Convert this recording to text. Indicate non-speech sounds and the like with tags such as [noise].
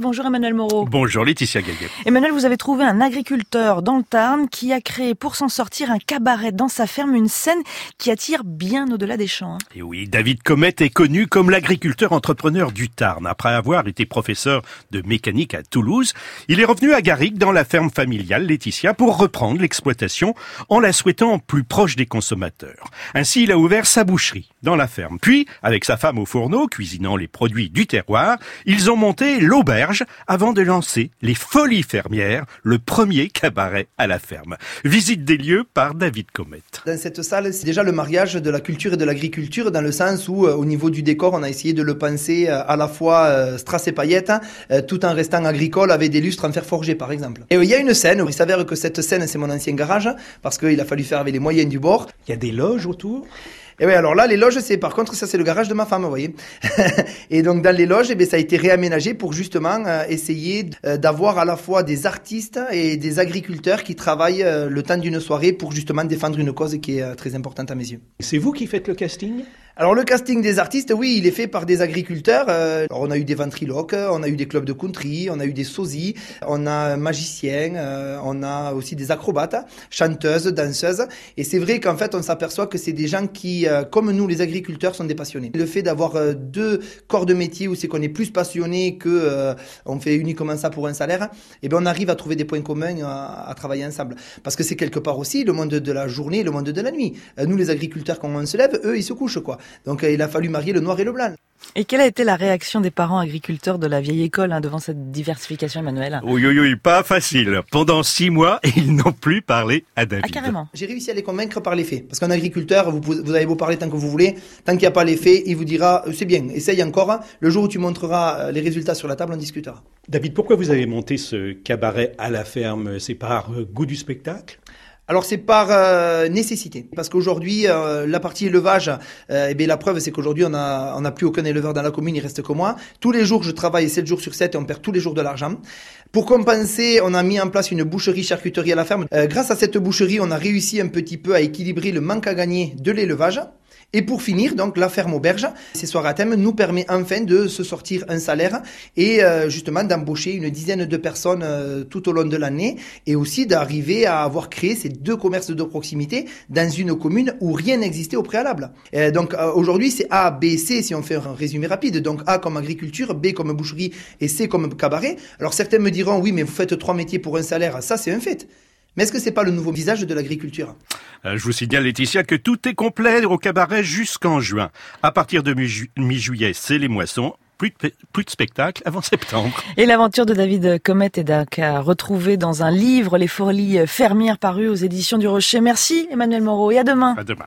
Bonjour Emmanuel Moreau. Bonjour Laetitia Gaillet. Emmanuel, vous avez trouvé un agriculteur dans le Tarn qui a créé pour s'en sortir un cabaret dans sa ferme, une scène qui attire bien au-delà des champs. hein. Et oui, David Comet est connu comme l'agriculteur entrepreneur du Tarn. Après avoir été professeur de mécanique à Toulouse, il est revenu à Garrigue dans la ferme familiale Laetitia pour reprendre l'exploitation en la souhaitant plus proche des consommateurs. Ainsi, il a ouvert sa boucherie dans la ferme. Puis, avec sa femme au fourneau, cuisinant les produits du terroir, ils ont monté l'auberge avant de lancer les Folies Fermières, le premier cabaret à la ferme. Visite des lieux par David Comet. Dans cette salle, c'est déjà le mariage de la culture et de l'agriculture, dans le sens où, euh, au niveau du décor, on a essayé de le penser euh, à la fois euh, strass et paillettes, euh, tout en restant agricole, avec des lustres en fer forgé, par exemple. Et il y a une scène, il s'avère que cette scène, c'est mon ancien garage, parce qu'il a fallu faire avec les moyens du bord. Il y a des loges autour? Et oui, alors là, les loges, c'est par contre, ça c'est le garage de ma femme, vous voyez. [laughs] et donc dans les loges, eh bien, ça a été réaménagé pour justement euh, essayer euh, d'avoir à la fois des artistes et des agriculteurs qui travaillent euh, le temps d'une soirée pour justement défendre une cause qui est très importante à mes yeux. C'est vous qui faites le casting? Alors le casting des artistes, oui, il est fait par des agriculteurs. Euh, alors, on a eu des ventriloques, on a eu des clubs de country, on a eu des sosies, on a un magicien, euh, on a aussi des acrobates, chanteuses, danseuses. Et c'est vrai qu'en fait, on s'aperçoit que c'est des gens qui, euh, comme nous, les agriculteurs, sont des passionnés. Le fait d'avoir deux corps de métier où c'est qu'on est plus passionné que on fait uniquement ça pour un salaire, eh bien on arrive à trouver des points communs à, à travailler ensemble. Parce que c'est quelque part aussi le monde de la journée, le monde de la nuit. Nous, les agriculteurs, quand on se lève, eux, ils se couchent, quoi. Donc euh, il a fallu marier le noir et le blanc. Et quelle a été la réaction des parents agriculteurs de la vieille école hein, devant cette diversification, Emmanuel? Oui, oui, oui, pas facile. Pendant six mois, [laughs] ils n'ont plus parlé à David. Ah, carrément. J'ai réussi à les convaincre par les faits. Parce qu'un agriculteur, vous, vous avez beau parler tant que vous voulez, tant qu'il n'y a pas les faits, il vous dira euh, c'est bien, essaye encore. Le jour où tu montreras euh, les résultats sur la table, on discutera. David, pourquoi vous avez monté ce cabaret à la ferme? C'est par goût du spectacle? Alors c'est par euh, nécessité, parce qu'aujourd'hui euh, la partie élevage, euh, eh bien la preuve c'est qu'aujourd'hui on a on n'a plus aucun éleveur dans la commune, il reste que moi. Tous les jours je travaille 7 jours sur 7 et on perd tous les jours de l'argent. Pour compenser, on a mis en place une boucherie charcuterie à la ferme. Euh, grâce à cette boucherie, on a réussi un petit peu à équilibrer le manque à gagner de l'élevage. Et pour finir, donc la ferme auberge, ces soirées à thème nous permet enfin de se sortir un salaire et euh, justement d'embaucher une dizaine de personnes euh, tout au long de l'année et aussi d'arriver à avoir créé ces deux commerces de proximité dans une commune où rien n'existait au préalable. Euh, donc euh, aujourd'hui c'est A, B, C si on fait un résumé rapide. Donc A comme agriculture, B comme boucherie et C comme cabaret. Alors certains me diront oui mais vous faites trois métiers pour un salaire, ça c'est un fait. Mais est-ce que c'est pas le nouveau visage de l'agriculture? Je vous signale, Laetitia, que tout est complet au cabaret jusqu'en juin. À partir de mi-ju- mi-juillet, c'est les moissons. Plus de, plus de spectacles avant septembre. Et l'aventure de David Comet est donc à retrouver dans un livre, Les Folies Fermières, paru aux éditions du Rocher. Merci Emmanuel Moreau et à demain. À demain.